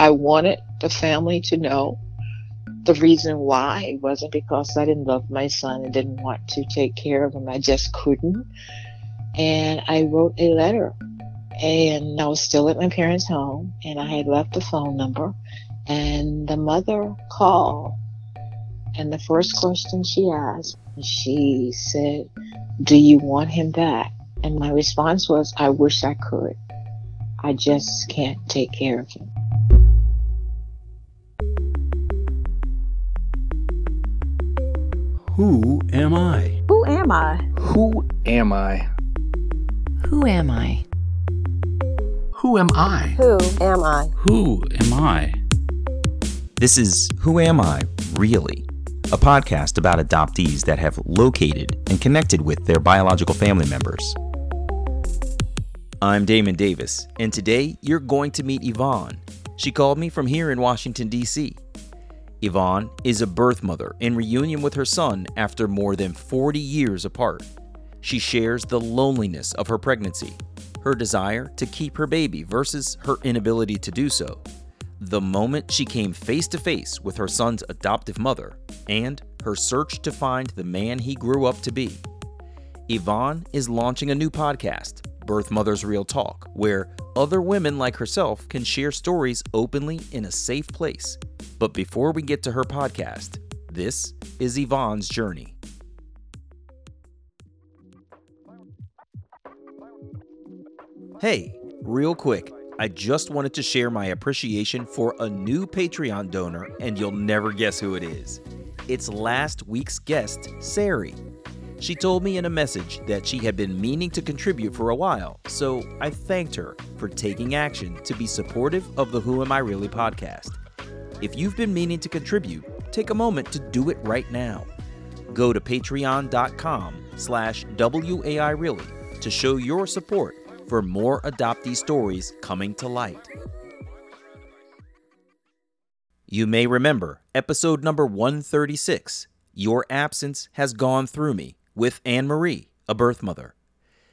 I wanted the family to know the reason why. It wasn't because I didn't love my son and didn't want to take care of him. I just couldn't. And I wrote a letter. And I was still at my parents' home and I had left the phone number. And the mother called. And the first question she asked, she said, Do you want him back? And my response was, I wish I could. I just can't take care of him. Who am I? Who am I? Who am I? Who am I? Who am I? Who am I? Who am I? This is Who Am I, Really? A podcast about adoptees that have located and connected with their biological family members. I'm Damon Davis, and today you're going to meet Yvonne. She called me from here in Washington, D.C. Yvonne is a birth mother in reunion with her son after more than 40 years apart. She shares the loneliness of her pregnancy, her desire to keep her baby versus her inability to do so, the moment she came face to face with her son's adoptive mother, and her search to find the man he grew up to be. Yvonne is launching a new podcast, Birth Mothers Real Talk, where other women like herself can share stories openly in a safe place but before we get to her podcast, this is Yvonne's journey. Hey, real quick, I just wanted to share my appreciation for a new Patreon donor, and you'll never guess who it is. It's last week's guest, Sari. She told me in a message that she had been meaning to contribute for a while, so I thanked her for taking action to be supportive of the Who Am I Really podcast. If you've been meaning to contribute, take a moment to do it right now. Go to patreon.com slash WAIReally to show your support for more adoptee stories coming to light. You may remember episode number 136, Your Absence Has Gone Through Me, with Anne Marie, a birth mother.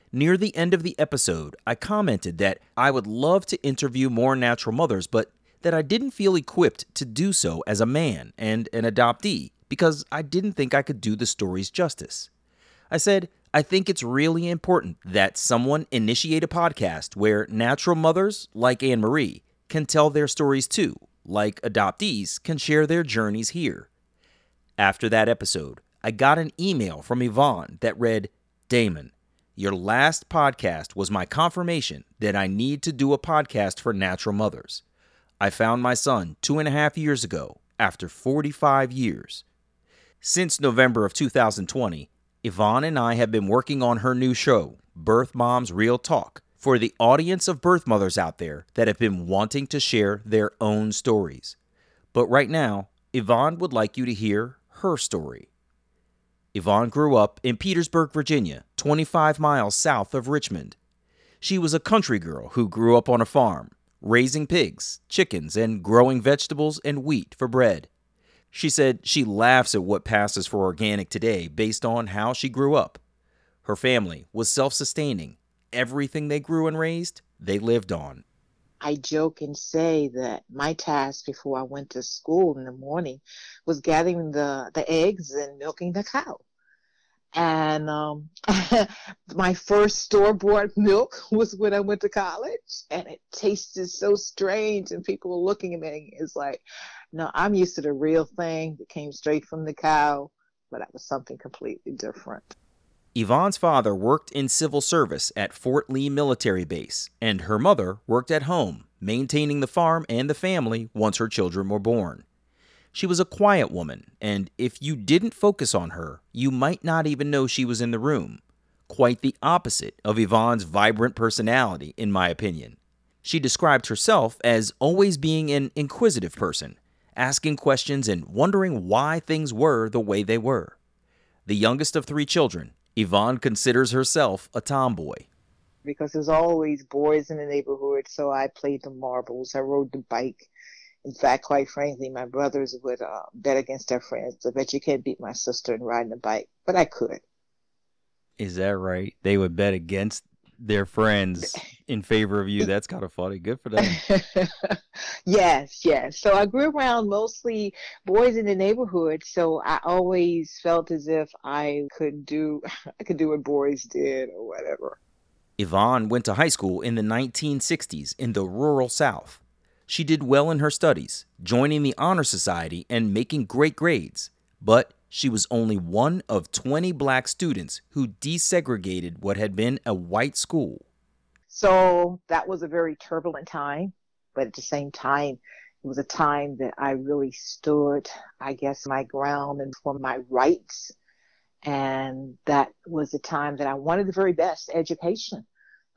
Near the end of the episode, I commented that I would love to interview more natural mothers, but that I didn't feel equipped to do so as a man and an adoptee because I didn't think I could do the stories justice. I said, I think it's really important that someone initiate a podcast where natural mothers like Anne Marie can tell their stories too, like adoptees can share their journeys here. After that episode, I got an email from Yvonne that read, Damon, your last podcast was my confirmation that I need to do a podcast for natural mothers. I found my son two and a half years ago after 45 years. Since November of 2020, Yvonne and I have been working on her new show, Birth Moms Real Talk, for the audience of birth mothers out there that have been wanting to share their own stories. But right now, Yvonne would like you to hear her story. Yvonne grew up in Petersburg, Virginia, 25 miles south of Richmond. She was a country girl who grew up on a farm raising pigs, chickens, and growing vegetables and wheat for bread. She said she laughs at what passes for organic today based on how she grew up. Her family was self sustaining. Everything they grew and raised, they lived on. I joke and say that my task before I went to school in the morning was gathering the, the eggs and milking the cow. And um, my first store bought milk was when I went to college, and it tasted so strange. And people were looking at me. It's like, no, I'm used to the real thing that came straight from the cow, but that was something completely different. Yvonne's father worked in civil service at Fort Lee Military Base, and her mother worked at home, maintaining the farm and the family once her children were born. She was a quiet woman, and if you didn't focus on her, you might not even know she was in the room. Quite the opposite of Yvonne's vibrant personality, in my opinion. She described herself as always being an inquisitive person, asking questions and wondering why things were the way they were. The youngest of three children, Yvonne considers herself a tomboy. Because there's always boys in the neighborhood, so I played the marbles, I rode the bike, in fact, quite frankly, my brothers would uh, bet against their friends. I bet you can't beat my sister in riding a bike, but I could. Is that right? They would bet against their friends in favor of you. That's kind of funny. Good for them. yes, yes. So I grew around mostly boys in the neighborhood, so I always felt as if I could do I could do what boys did or whatever. Yvonne went to high school in the 1960s in the rural South. She did well in her studies, joining the Honor Society and making great grades, but she was only one of 20 black students who desegregated what had been a white school. So that was a very turbulent time, but at the same time, it was a time that I really stood, I guess, my ground and for my rights. And that was a time that I wanted the very best education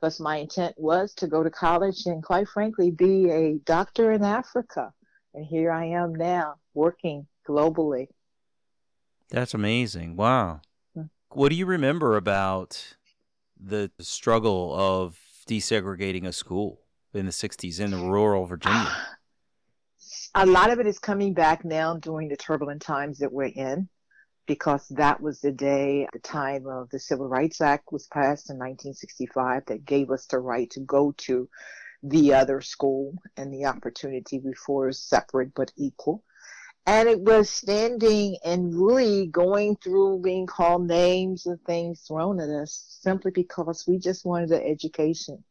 because my intent was to go to college and quite frankly be a doctor in Africa. And here I am now working globally. That's amazing. Wow. Hmm. What do you remember about the struggle of desegregating a school in the 60s in the rural Virginia? A lot of it is coming back now during the turbulent times that we're in because that was the day, the time of the Civil Rights Act was passed in 1965 that gave us the right to go to the other school and the opportunity before separate but equal. And it was standing and really going through being called names and things thrown at us simply because we just wanted an education.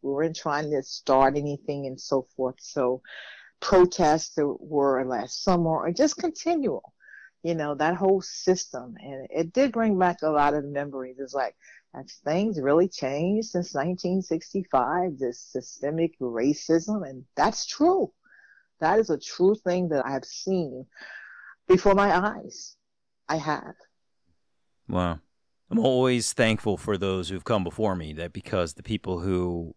We weren't trying to start anything and so forth. So protests were last summer are just continual, you know, that whole system. And it did bring back a lot of memories. It's like, have things really changed since 1965? This systemic racism, and that's true. That is a true thing that I have seen before my eyes. I have. Wow. I'm always thankful for those who've come before me that because the people who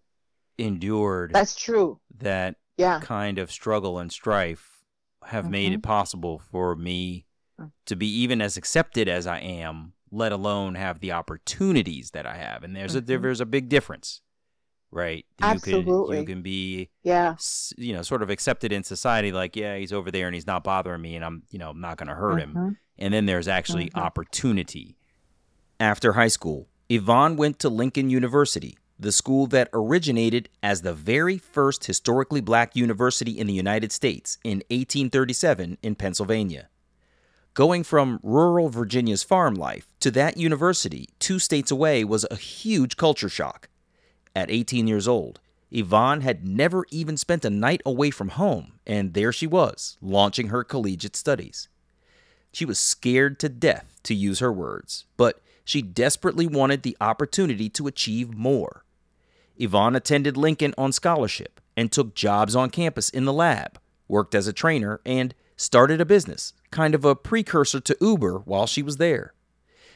endured That's true. that yeah. kind of struggle and strife have mm-hmm. made it possible for me. To be even as accepted as I am, let alone have the opportunities that I have. And there's mm-hmm. a there's a big difference right? Absolutely. You can, you can be, yeah, you know, sort of accepted in society, like, yeah, he's over there and he's not bothering me, and I'm, you know, I'm not going to hurt mm-hmm. him. And then there's actually mm-hmm. opportunity. After high school, Yvonne went to Lincoln University, the school that originated as the very first historically black university in the United States in 1837 in Pennsylvania. Going from rural Virginia's farm life to that university two states away was a huge culture shock at 18 years old, Yvonne had never even spent a night away from home, and there she was, launching her collegiate studies. She was scared to death, to use her words, but she desperately wanted the opportunity to achieve more. Yvonne attended Lincoln on scholarship and took jobs on campus in the lab, worked as a trainer, and started a business, kind of a precursor to Uber while she was there.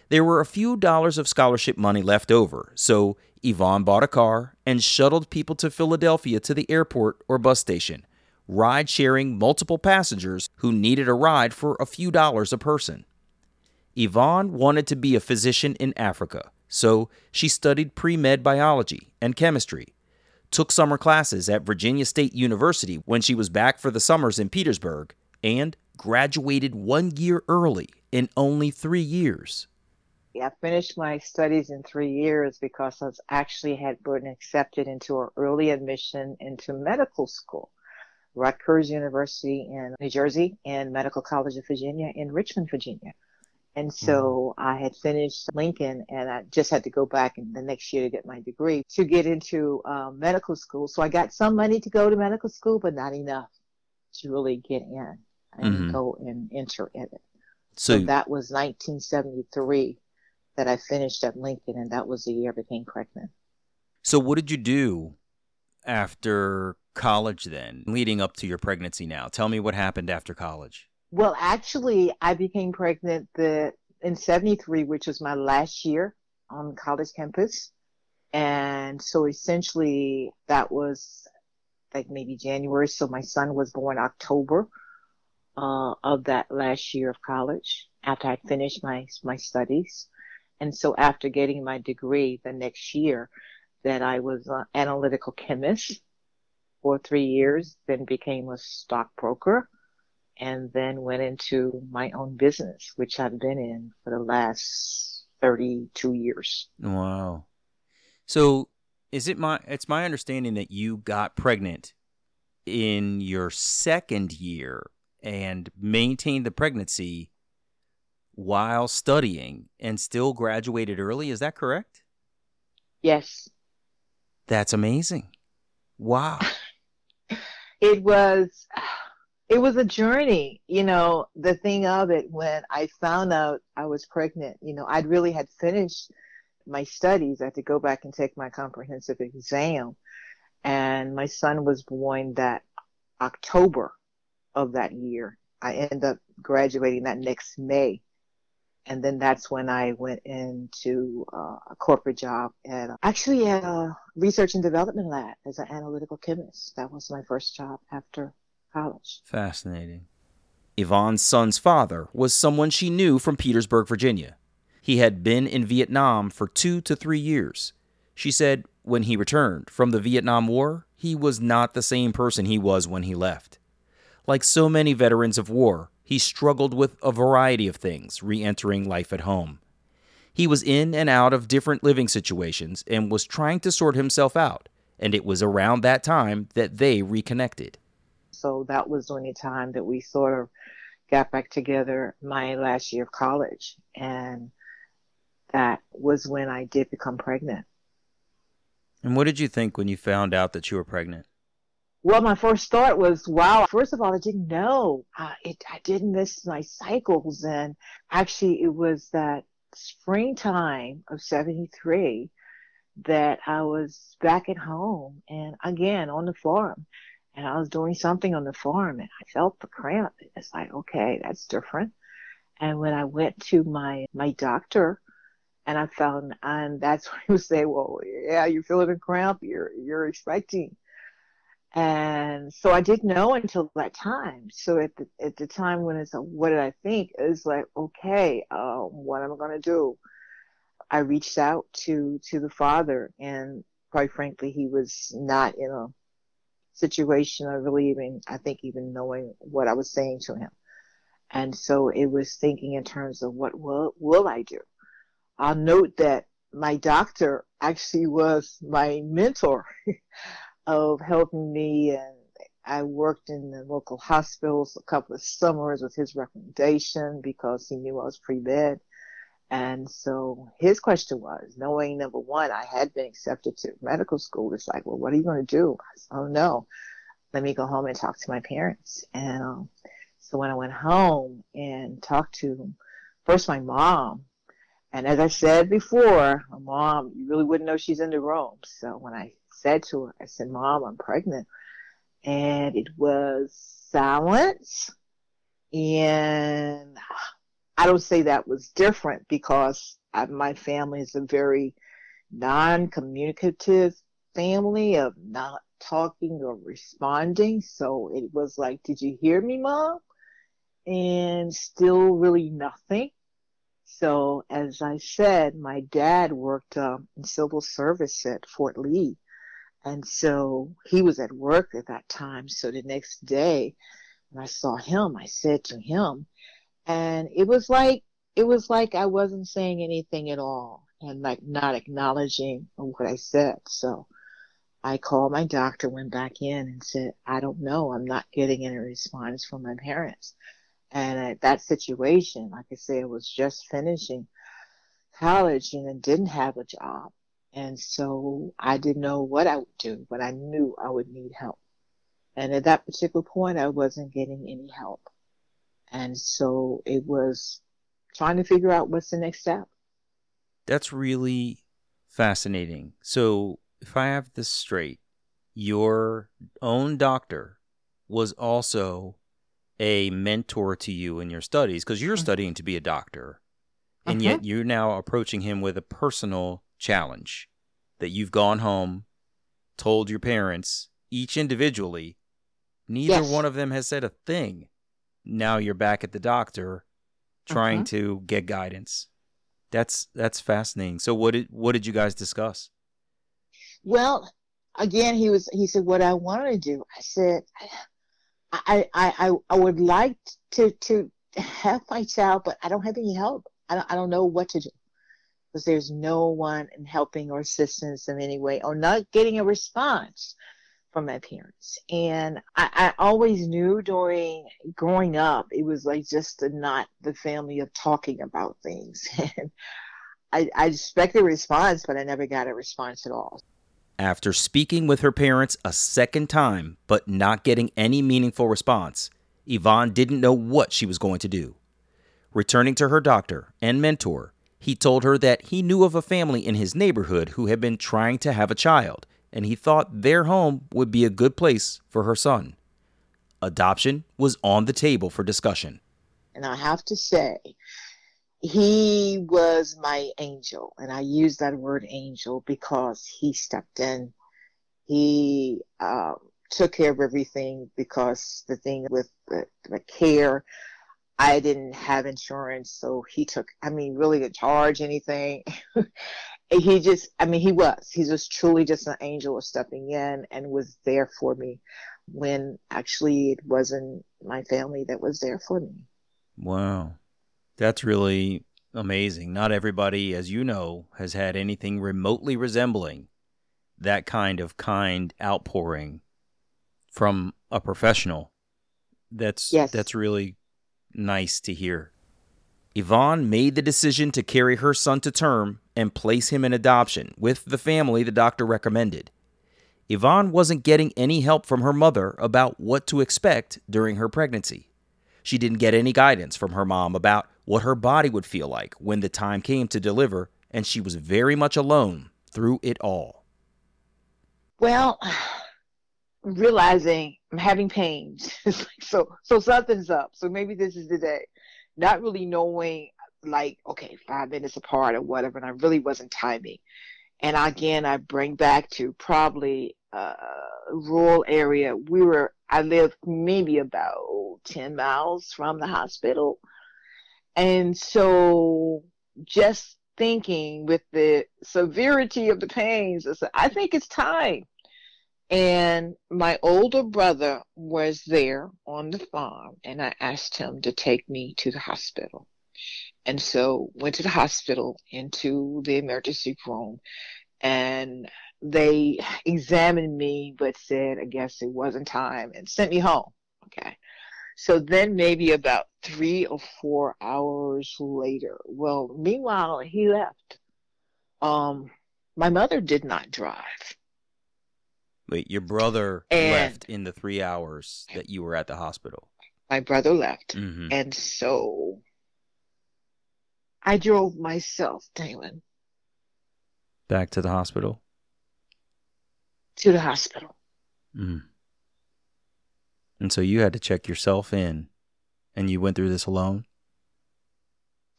There were a few dollars of scholarship money left over, so Yvonne bought a car and shuttled people to Philadelphia to the airport or bus station, ride sharing multiple passengers who needed a ride for a few dollars a person. Yvonne wanted to be a physician in Africa, so she studied pre med biology and chemistry, took summer classes at Virginia State University when she was back for the summers in Petersburg, and graduated one year early in only three years. I finished my studies in three years because I actually had been accepted into an early admission into medical school. Rutgers University in New Jersey and Medical College of Virginia in Richmond, Virginia. And so mm-hmm. I had finished Lincoln and I just had to go back in the next year to get my degree to get into um, medical school. So I got some money to go to medical school, but not enough to really get in and mm-hmm. go and enter in it. So, so that was 1973 that I finished at Lincoln, and that was the year I became pregnant. So, what did you do after college then, leading up to your pregnancy now? Tell me what happened after college. Well, actually, I became pregnant the, in 73, which was my last year on college campus. And so essentially, that was like maybe January. So my son was born October uh, of that last year of college after I finished my my studies. And so after getting my degree the next year, that I was an analytical chemist for three years, then became a stockbroker, and then went into my own business, which I've been in for the last 32 years. Wow. So Is it my it's my understanding that you got pregnant in your second year and maintained the pregnancy while studying and still graduated early, is that correct? Yes. That's amazing. Wow. it was it was a journey you know the thing of it when i found out i was pregnant you know i'd really had finished my studies i had to go back and take my comprehensive exam and my son was born that october of that year i end up graduating that next may and then that's when I went into uh, a corporate job at actually at a research and development lab as an analytical chemist. That was my first job after college. Fascinating. Yvonne's son's father was someone she knew from Petersburg, Virginia. He had been in Vietnam for two to three years. She said when he returned from the Vietnam War, he was not the same person he was when he left. Like so many veterans of war, he struggled with a variety of things re entering life at home. He was in and out of different living situations and was trying to sort himself out, and it was around that time that they reconnected. So that was the only time that we sort of got back together my last year of college. And that was when I did become pregnant. And what did you think when you found out that you were pregnant? Well, my first thought was, wow, first of all, I didn't know. Uh, it, I didn't miss my cycles. And actually, it was that springtime of 73 that I was back at home and again on the farm. And I was doing something on the farm and I felt the cramp. It's like, okay, that's different. And when I went to my, my doctor, and I found, and that's when he would say, well, yeah, you're feeling a cramp. You're, you're expecting and so I didn't know until that time. So at the, at the time when it's, what did I think? It's like, okay, uh, what am I going to do? I reached out to, to the father and quite frankly, he was not in a situation of really even, I think even knowing what I was saying to him. And so it was thinking in terms of what will, will I do? I'll note that my doctor actually was my mentor. of helping me and I worked in the local hospitals a couple of summers with his recommendation because he knew I was pre-med. And so his question was, knowing number one, I had been accepted to medical school. It's like, well, what are you going to do? I said, oh no, let me go home and talk to my parents. And um, so when I went home and talked to first my mom, and as I said before, my mom, you really wouldn't know she's in the room. So when I said to her, I said, Mom, I'm pregnant. And it was silence. And I don't say that was different because I, my family is a very non-communicative family of not talking or responding. So it was like, did you hear me, mom? And still really nothing. So as I said, my dad worked um, in civil service at Fort Lee. And so he was at work at that time. So the next day when I saw him, I said to him, and it was like, it was like I wasn't saying anything at all and like not acknowledging what I said. So I called my doctor, went back in and said, I don't know. I'm not getting any response from my parents. And at that situation, like I said, I was just finishing college and didn't have a job. And so I didn't know what I would do, but I knew I would need help. And at that particular point, I wasn't getting any help. And so it was trying to figure out what's the next step. That's really fascinating. So if I have this straight, your own doctor was also a mentor to you in your studies because you're mm-hmm. studying to be a doctor. And uh-huh. yet you're now approaching him with a personal challenge that you've gone home, told your parents, each individually, neither yes. one of them has said a thing. Now you're back at the doctor trying uh-huh. to get guidance. That's that's fascinating. So what did what did you guys discuss? Well, again he was he said what I wanted to do. I said I I I, I would like to to have my child, but I don't have any help. I don't I don't know what to do because there's no one in helping or assistance in any way or not getting a response from my parents. And I, I always knew during growing up, it was like just not the family of talking about things. And I, I expected a response, but I never got a response at all. After speaking with her parents a second time, but not getting any meaningful response, Yvonne didn't know what she was going to do. Returning to her doctor and mentor, he told her that he knew of a family in his neighborhood who had been trying to have a child, and he thought their home would be a good place for her son. Adoption was on the table for discussion. And I have to say, he was my angel. And I use that word angel because he stepped in. He um, took care of everything because the thing with the, the care, I didn't have insurance. So he took, I mean, really didn't charge anything. he just, I mean, he was, he was truly just an angel of stepping in and was there for me when actually it wasn't my family that was there for me. Wow. That's really amazing. Not everybody, as you know, has had anything remotely resembling that kind of kind outpouring from a professional. That's Yes. that's really nice to hear. Yvonne made the decision to carry her son to term and place him in adoption with the family the doctor recommended. Yvonne wasn't getting any help from her mother about what to expect during her pregnancy. She didn't get any guidance from her mom about what her body would feel like when the time came to deliver, and she was very much alone through it all. Well, realizing I'm having pains. It's like, so, so something's up. So maybe this is the day. Not really knowing, like, okay, five minutes apart or whatever. And I really wasn't timing. And again, I bring back to probably a rural area. We were, I lived maybe about 10 miles from the hospital. And so just thinking with the severity of the pains, I think it's time. And my older brother was there on the farm, and I asked him to take me to the hospital. And so went to the hospital into the emergency room, and they examined me, but said I guess it wasn't time, and sent me home. Okay. So then maybe about three or four hours later, well, meanwhile he left. Um, my mother did not drive. Wait, your brother And- left in the three hours that you were at the hospital. My brother left. Mm-hmm. And so I drove myself, Damon, Back to the hospital. to the hospital. Mm. And so you had to check yourself in, and you went through this alone.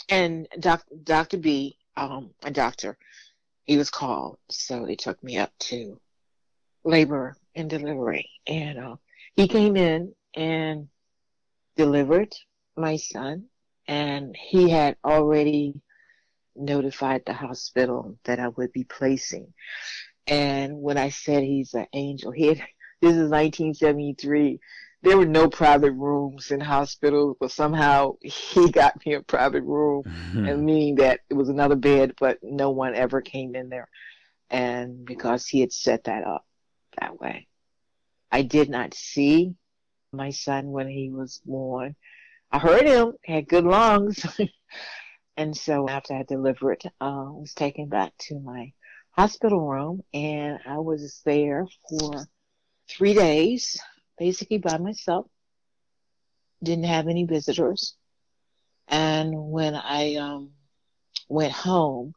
And doc, Dr. B, um, a doctor, he was called. So they took me up to labor and delivery. And uh, he came in and delivered my son. And he had already notified the hospital that I would be placing. And when I said he's an angel, he had, this is 1973. There were no private rooms in hospitals, but somehow he got me a private room and meaning that it was another bed, but no one ever came in there. And because he had set that up that way, I did not see my son when he was born. I heard him, had good lungs. and so after I delivered, uh, I was taken back to my hospital room and I was there for three days, basically by myself. Didn't have any visitors. And when I um, went home,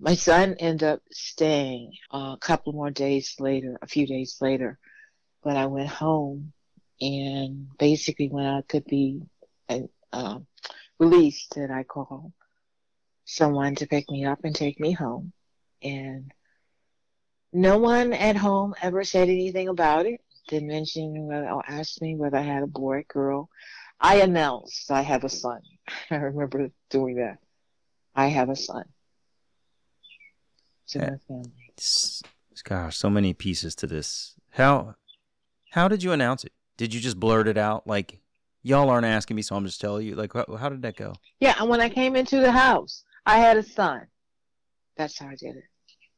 my son ended up staying a couple more days later, a few days later. But I went home, and basically when I could be uh, uh, released, that I called someone to pick me up and take me home. And no one at home ever said anything about it. Didn't mention or ask me whether I had a boy, girl. I announced I have a son. I remember doing that. I have a son. To Yeah. my family. Gosh, so many pieces to this. How how did you announce it? Did you just blurt it out like y'all aren't asking me, so I'm just telling you? Like, how, how did that go? Yeah, and when I came into the house, I had a son. That's how I did it.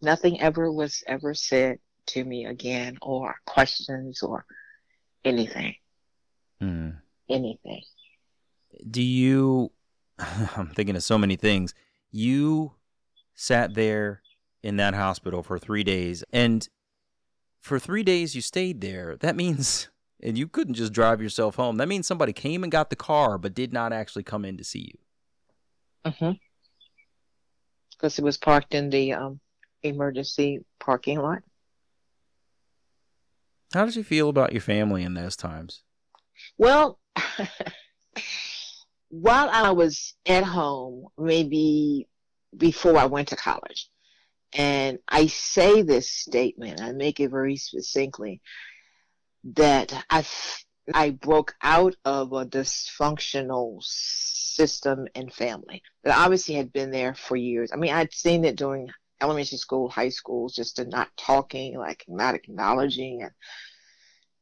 Nothing ever was ever said to me again, or questions, or anything. Hmm. Anything. Do you? I'm thinking of so many things. You sat there in that hospital for three days, and for three days you stayed there. That means, and you couldn't just drive yourself home. That means somebody came and got the car, but did not actually come in to see you. Mm-hmm. Because it was parked in the um, emergency parking lot. How did you feel about your family in those times? Well, while I was at home, maybe before I went to college, and I say this statement, I make it very succinctly, that I, I broke out of a dysfunctional system and family that obviously had been there for years. I mean, I'd seen it during elementary school, high school, just to not talking, like not acknowledging and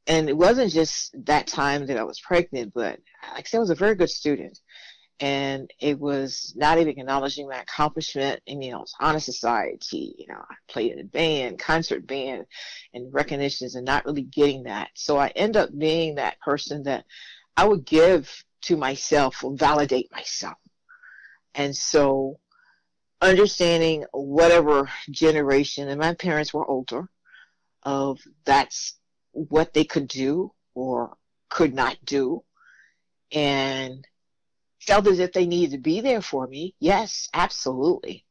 and it wasn't just that time that I was pregnant, but like I said, I was a very good student. And it was not even acknowledging my accomplishment in, you know, honor society. You know, I played in a band, concert band, and recognitions and not really getting that. So I end up being that person that I would give to myself or validate myself. And so understanding whatever generation, and my parents were older, of that's what they could do or could not do and felt as if they needed to be there for me. Yes, absolutely.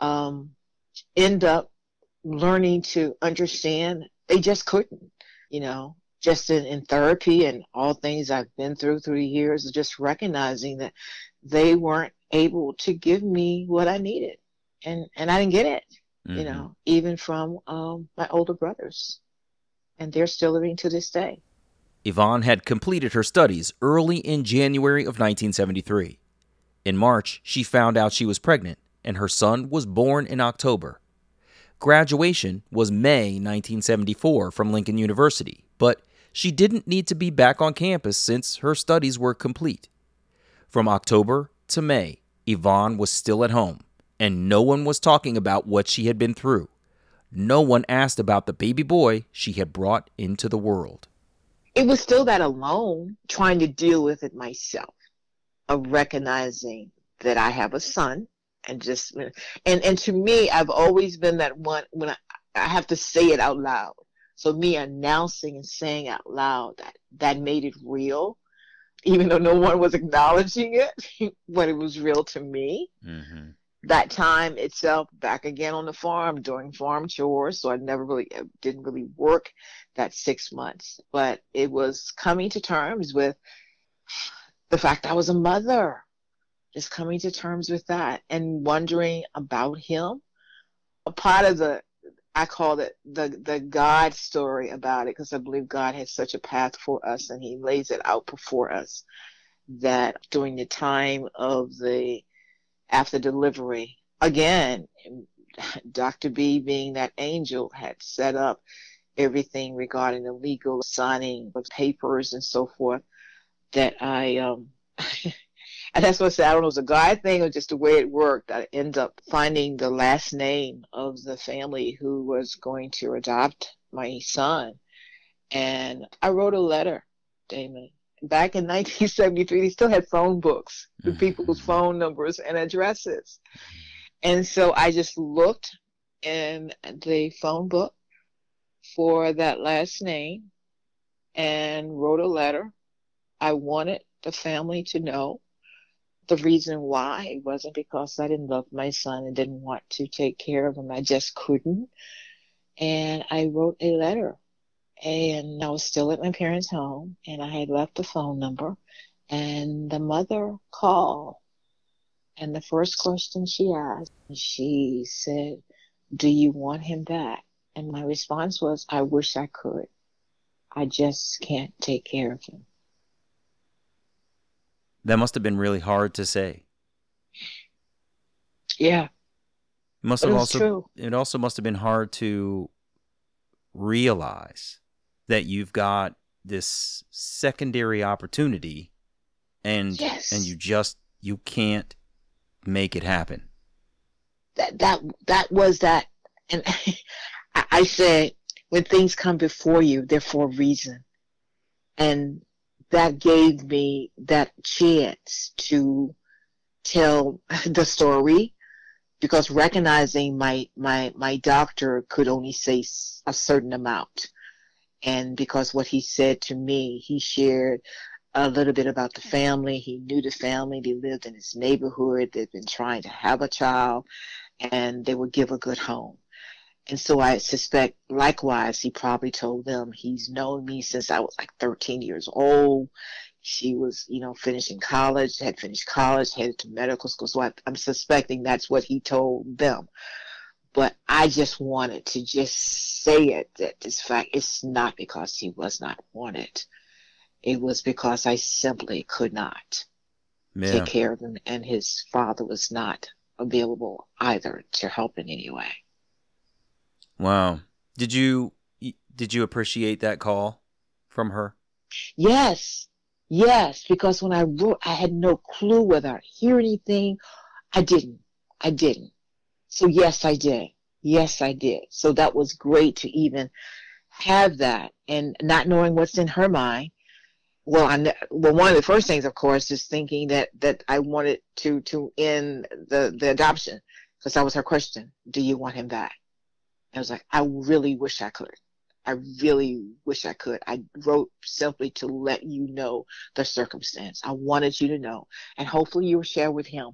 Um, end up learning to understand they just couldn't, you know, just in, in therapy and all things I've been through through the years, just recognizing that they weren't able to give me what I needed. And, and I didn't get it, mm-hmm. you know, even from um, my older brothers and they're still living to this day. Yvonne had completed her studies early in January of 1973. In March, she found out she was pregnant, and her son was born in October. Graduation was May 1974 from Lincoln University, but she didn't need to be back on campus since her studies were complete. From October to May, Yvonne was still at home, and no one was talking about what she had been through no one asked about the baby boy she had brought into the world. It was still that alone, trying to deal with it myself, of recognizing that I have a son, and just and and to me, I've always been that one when I, I have to say it out loud. So me announcing and saying out loud that that made it real, even though no one was acknowledging it, but it was real to me. Mm-hmm that time itself back again on the farm doing farm chores. So i never really uh, didn't really work that six months. But it was coming to terms with the fact i was a mother. Just coming to terms with that and wondering about him. A part of the i call it the the god story about it because i believe god has such a path for us and he lays it out before us that during the time of the after delivery. Again, Dr. B, being that angel, had set up everything regarding the legal signing of papers and so forth that I, um, and that's what I said, I don't know, it was a God thing or just the way it worked. I end up finding the last name of the family who was going to adopt my son. And I wrote a letter, Damon, back in 1973, they still had phone books with mm-hmm. people's phone numbers and addresses. And so I just looked in the phone book for that last name and wrote a letter. I wanted the family to know the reason why. It wasn't because I didn't love my son and didn't want to take care of him. I just couldn't. And I wrote a letter and I was still at my parents' home, and I had left the phone number, and the mother called, and the first question she asked, she said, "Do you want him back?" And my response was, "I wish I could. I just can't take care of him." That must have been really hard to say. Yeah. It must have also true. it also must have been hard to realize that you've got this secondary opportunity and yes. and you just you can't make it happen. that that that was that and I said when things come before you they're for a reason and that gave me that chance to tell the story because recognizing my my my doctor could only say a certain amount and because what he said to me he shared a little bit about the family. He knew the family. They lived in his neighborhood. They'd been trying to have a child and they would give a good home. And so I suspect likewise he probably told them he's known me since I was like 13 years old. She was, you know, finishing college, had finished college, headed to medical school. So I, I'm suspecting that's what he told them. But I just wanted to just say it that this fact it's not because he was not wanted. It was because I simply could not yeah. take care of him, and his father was not available either to help in any way. Wow. Did you did you appreciate that call from her? Yes, Yes, because when I wrote, I had no clue whether I'd hear anything. I didn't. I didn't. So yes, I did. Yes, I did. So that was great to even have that and not knowing what's in her mind. Well, I well one of the first things, of course, is thinking that that I wanted to to end the the adoption because that was her question. Do you want him back? I was like, I really wish I could. I really wish I could. I wrote simply to let you know the circumstance. I wanted you to know, and hopefully you will share with him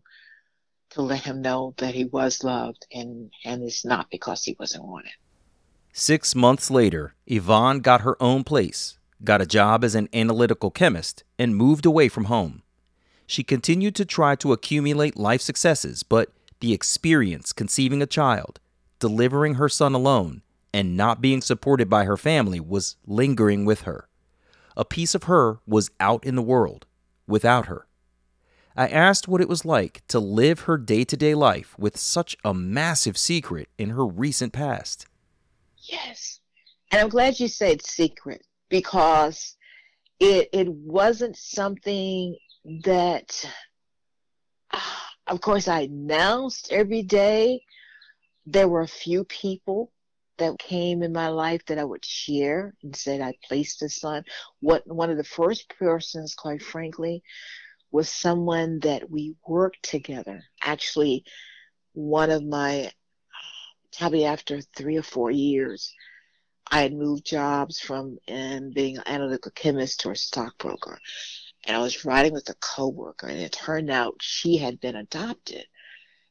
to let him know that he was loved and and it's not because he wasn't wanted. Six months later, Yvonne got her own place, got a job as an analytical chemist, and moved away from home. She continued to try to accumulate life successes, but the experience conceiving a child, delivering her son alone, and not being supported by her family was lingering with her. A piece of her was out in the world without her. I asked what it was like to live her day to day life with such a massive secret in her recent past. Yes. And I'm glad you said secret because it, it wasn't something that, of course, I announced every day. There were a few people that came in my life that I would share and said I placed a son. What one of the first persons, quite frankly, was someone that we worked together. Actually, one of my probably after three or four years, I had moved jobs from um, being an analytical chemist to a stockbroker. And I was riding with a coworker, and it turned out she had been adopted.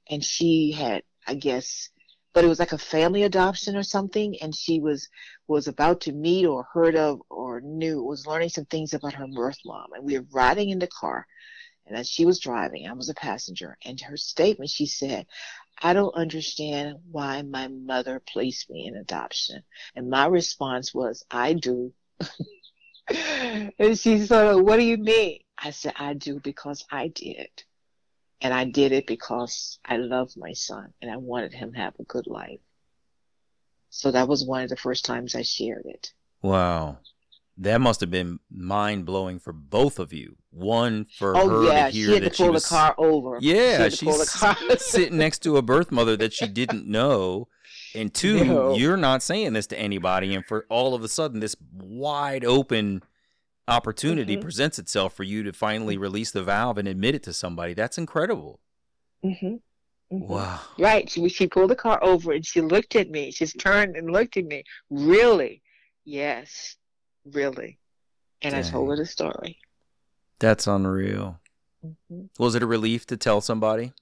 And she had, I guess, but it was like a family adoption or something and she was was about to meet or heard of or knew was learning some things about her birth mom. And we were riding in the car and as she was driving i was a passenger and her statement she said i don't understand why my mother placed me in adoption. And my response was i do. And she said what do you mean? I said i do because i did and I did it because I loved my son and I wanted him to have a good life. So that was one of the first times I shared it. Wow. That must have been mind blowing for both of you. One for oh, her yeah. to hear she had that to pull was, the car over. Yeah, she she's sitting next to a birth mother that she didn't know. And two, no. you're not saying this to anybody, and for all of a sudden this wide open opportunity mm-hmm. presents itself for you to finally release the valve and admit it to somebody. That's incredible. Mm-hmm. Mm-hmm. Wow. Right. She, she pulled the car over and she looked at me. She's turned and looked at me. Really? Yes. Really. And Dang. I told her the story. That's unreal. Mm-hmm. Was it a relief to tell somebody?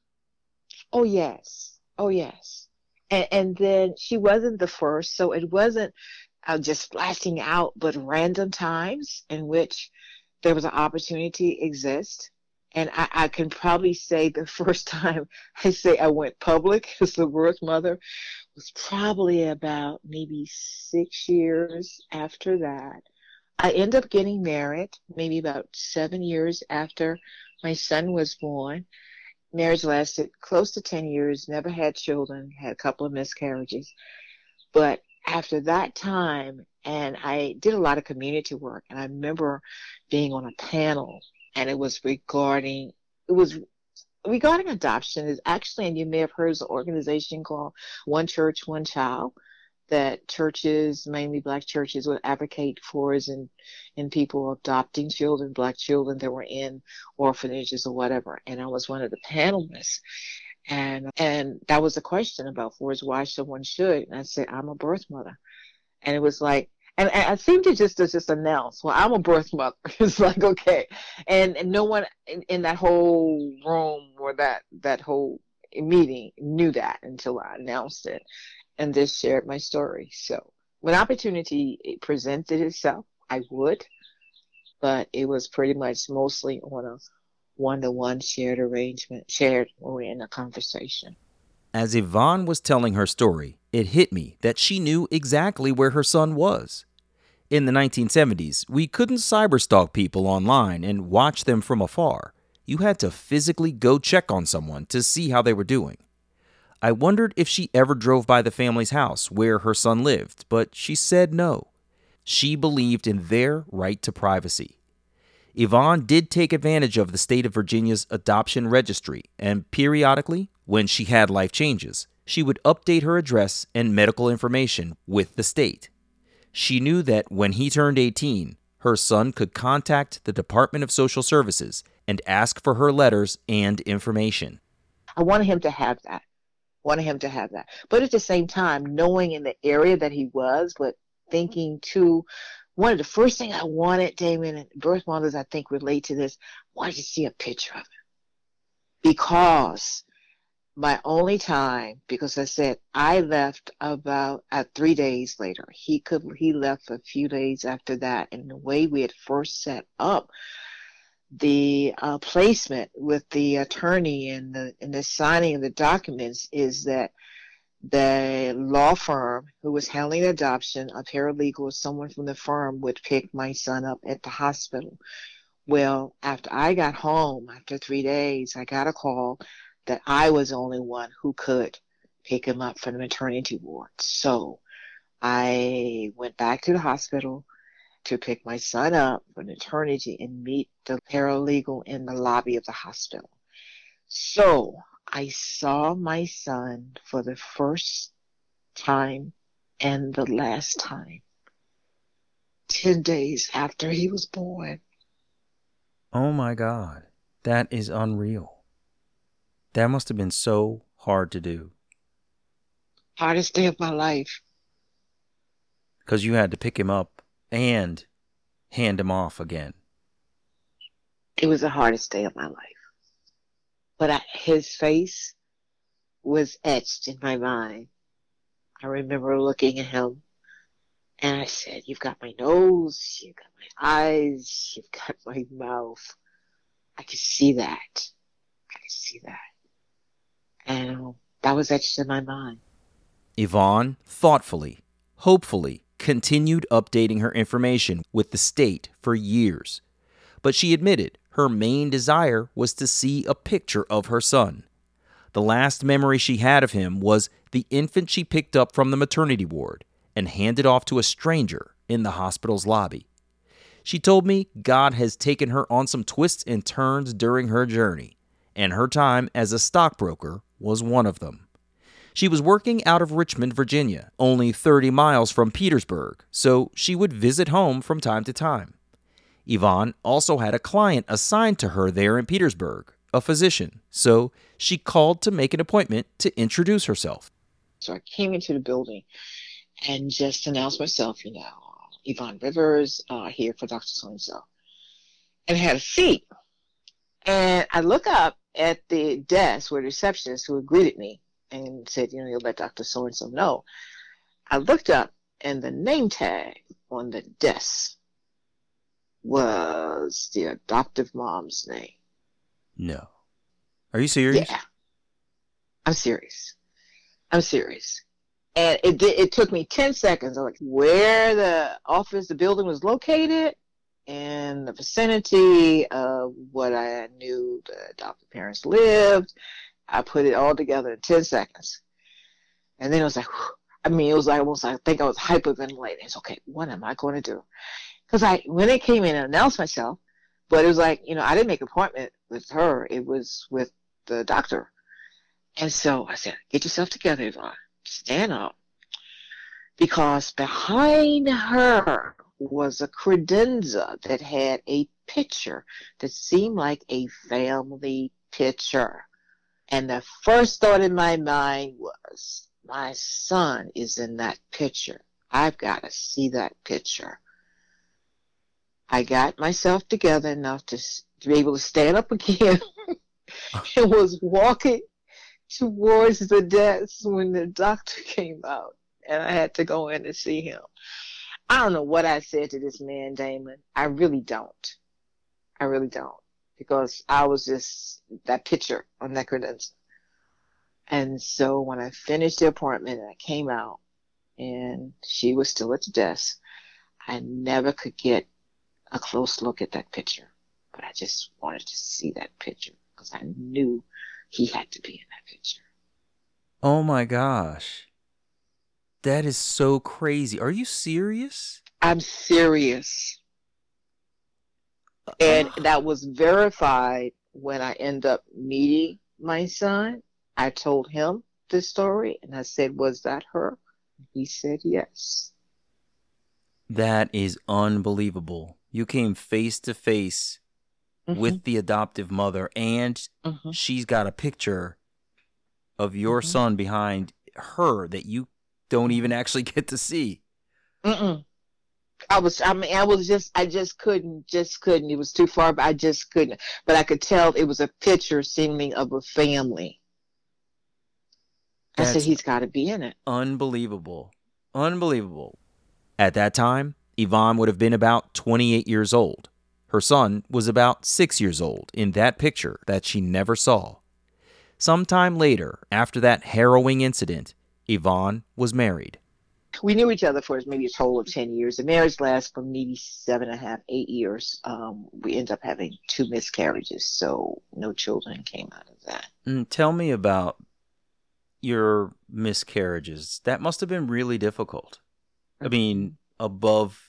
Oh, yes. Oh, yes. And, and then she wasn't the first, so it wasn't uh, just flashing out, but random times in which there was an opportunity exist. And I, I can probably say the first time I say I went public as the birth mother was probably about maybe six years after that. I end up getting married maybe about seven years after my son was born. Marriage lasted close to 10 years, never had children, had a couple of miscarriages. But after that time, and I did a lot of community work, and I remember being on a panel, and it was regarding, it was regarding adoption is actually, and you may have heard of an organization called One Church, One Child that churches, mainly black churches, would advocate for is in, in people adopting children, black children that were in orphanages or whatever. And I was one of the panelists. And and that was a question about for is why someone should. And I said, I'm a birth mother. And it was like and, and I seemed to just to just announce, well, I'm a birth mother. it's like okay, and, and no one in, in that whole room or that that whole meeting knew that until I announced it and just shared my story. So when opportunity presented itself, I would, but it was pretty much mostly on a one-to-one shared arrangement, shared or in a conversation. As Yvonne was telling her story, it hit me that she knew exactly where her son was. In the 1970s, we couldn't cyberstalk people online and watch them from afar. You had to physically go check on someone to see how they were doing. I wondered if she ever drove by the family's house where her son lived, but she said no. She believed in their right to privacy. Yvonne did take advantage of the state of Virginia's adoption registry, and periodically, when she had life changes, she would update her address and medical information with the state. She knew that when he turned 18, her son could contact the Department of Social Services and ask for her letters and information. I wanted him to have that wanted him to have that. But at the same time, knowing in the area that he was, but thinking too, one of the first things I wanted, Damon, and birth mothers I think relate to this, wanted to see a picture of him. Because my only time, because I said I left about uh, three days later. He could he left a few days after that, and the way we had first set up the uh, placement with the attorney and the and the signing of the documents is that the law firm who was handling the adoption, a paralegal someone from the firm would pick my son up at the hospital. Well, after I got home, after three days, I got a call that I was the only one who could pick him up from the maternity ward. So I went back to the hospital to pick my son up from eternity and meet the paralegal in the lobby of the hospital. So I saw my son for the first time and the last time 10 days after he was born. Oh my God. That is unreal. That must have been so hard to do. Hardest day of my life. Because you had to pick him up and hand him off again. It was the hardest day of my life. But I, his face was etched in my mind. I remember looking at him and I said, You've got my nose, you've got my eyes, you've got my mouth. I could see that. I could see that. And that was etched in my mind. Yvonne thoughtfully, hopefully, continued updating her information with the state for years. But she admitted her main desire was to see a picture of her son. The last memory she had of him was the infant she picked up from the maternity ward and handed off to a stranger in the hospital's lobby. She told me God has taken her on some twists and turns during her journey, and her time as a stockbroker was one of them. She was working out of Richmond, Virginia, only 30 miles from Petersburg, so she would visit home from time to time. Yvonne also had a client assigned to her there in Petersburg, a physician, so she called to make an appointment to introduce herself. So I came into the building and just announced myself, you know, Yvonne Rivers, uh, here for Dr. So and so, and had a seat. And I look up at the desk where the receptionist who had greeted me and said, you know, you'll let Dr. So and so know. I looked up and the name tag on the desk was the adoptive mom's name. No. Are you serious? Yeah. I'm serious. I'm serious. And it it took me 10 seconds. I'm like, where the office, the building was located, in the vicinity of what I knew the adoptive parents lived, I put it all together in 10 seconds. And then it was like, whew, I mean, it was like almost, I think I was hyperventilating. It's okay, what am I going to do? Because I, when it came in and announced myself, but it was like, you know, I didn't make an appointment with her. It was with the doctor. And so I said, get yourself together, Yvonne. Stand up. Because behind her was a credenza that had a picture that seemed like a family picture. And the first thought in my mind was, my son is in that picture. I've got to see that picture. I got myself together enough to, to be able to stand up again and was walking towards the desk when the doctor came out and I had to go in to see him. I don't know what I said to this man, Damon. I really don't. I really don't. Because I was just that picture on that credenza. And so when I finished the appointment and I came out and she was still at the desk, I never could get a close look at that picture. But I just wanted to see that picture because I knew he had to be in that picture. Oh my gosh. That is so crazy. Are you serious? I'm serious. And that was verified when I end up meeting my son. I told him this story and I said, Was that her? He said, Yes. That is unbelievable. You came face to face Mm-hmm. with the adoptive mother, and Mhm. she's got a picture of your Mhm. son behind her that you don't even actually get to see. Mm-mm. I was, I mean, I was just, I just couldn't, just couldn't. It was too far, but I just couldn't. But I could tell it was a picture seemingly of a family. I said, he's got to be in it. Unbelievable. Unbelievable. At that time, Yvonne would have been about 28 years old. Her son was about six years old in that picture that she never saw. Sometime later, after that harrowing incident, Yvonne was married. We knew each other for maybe a total of 10 years. The marriage lasted for maybe seven and a half, eight years. Um, we end up having two miscarriages, so no children came out of that. Mm, tell me about your miscarriages. That must have been really difficult. I mean, above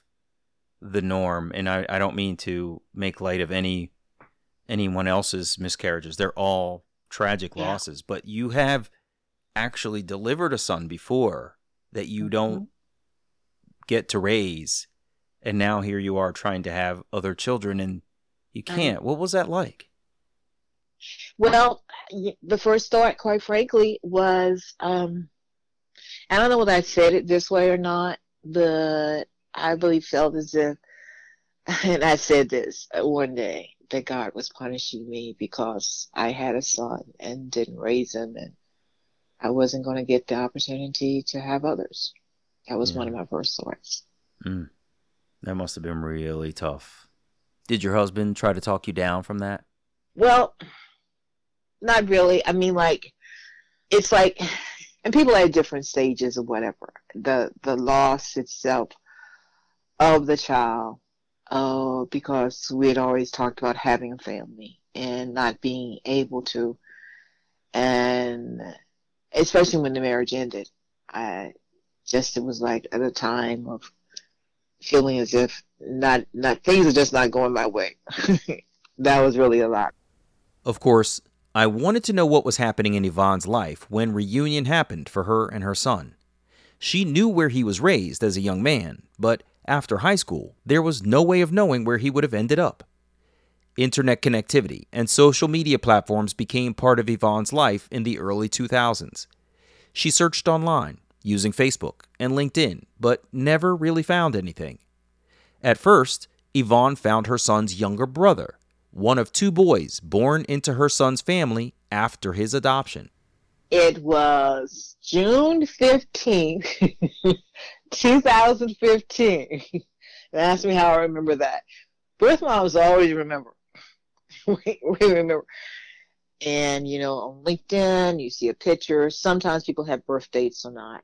the norm, and I, I don't mean to make light of any anyone else's miscarriages. They're all tragic Yeah. losses, but you have actually delivered a son before that you don't get to raise, and now here you are trying to have other children, and you can't. What was that like? Well, the first thought, quite frankly, was um, I don't know whether I said it this way or not, but I really felt as if, and I said this one day, that God was punishing me because I had a son and didn't raise him, and I wasn't going to get the opportunity to have others. That was one of my first thoughts. Mm. That must have been really tough. Did your husband try to talk you down from that? Well, not really. I mean, like, it's like, and people are at different stages or whatever. The the loss itself of the child, uh, because we had always talked about having a family and not being able to, and especially when the marriage ended, I just it was like at a time of feeling as if not not things are just not going my way. that was really a lot. Of course, I wanted to know what was happening in Yvonne's life when reunion happened for her and her son. She knew where he was raised as a young man, but after high school, there was no way of knowing where he would have ended up. Internet connectivity and social media platforms became part of Yvonne's life in the early 2000s. She searched online using Facebook and LinkedIn, but never really found anything. At first, Yvonne found her son's younger brother, one of two boys born into her son's family after his adoption. It was June 15th, 2015. Ask me how I remember that. Birth moms always remember. we, we remember. And, you know, on LinkedIn, you see a picture. Sometimes people have birth dates or not.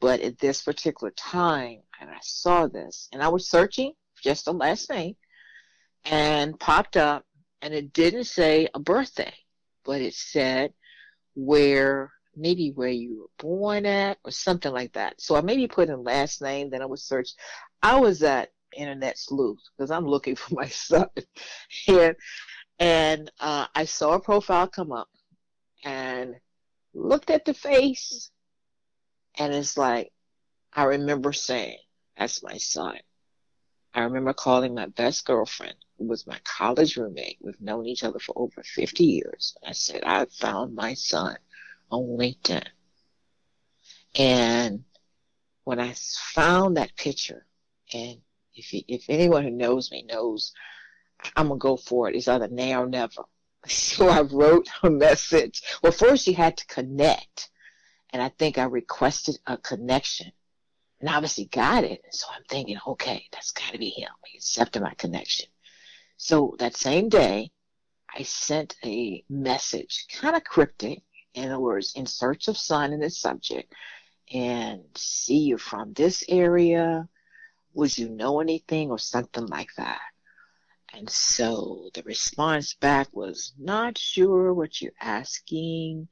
But at this particular time, and I saw this, and I was searching just the last name, and popped up, and it didn't say a birthday, but it said where maybe where you were born at or something like that. So I maybe put in last name, then I would search. I was at Internet Sleuth because I'm looking for my son, and and uh, I saw a profile come up, and looked at the face. And it's like, I remember saying, That's my son. I remember calling my best girlfriend, who was my college roommate. We've known each other for over 50 years. I said, I found my son on LinkedIn. And when I found that picture, and if, if anyone who knows me knows, I'm going to go for it. It's either now or never. So I wrote a message. Well, first you had to connect. And I think I requested a connection and obviously got it. So I'm thinking, okay, that's got to be him. He accepted my connection. So that same day, I sent a message, kind of cryptic, in other words, in search of son in the subject, and see you from this area. Would you know anything or something like that? And so the response back was, not sure what you're asking.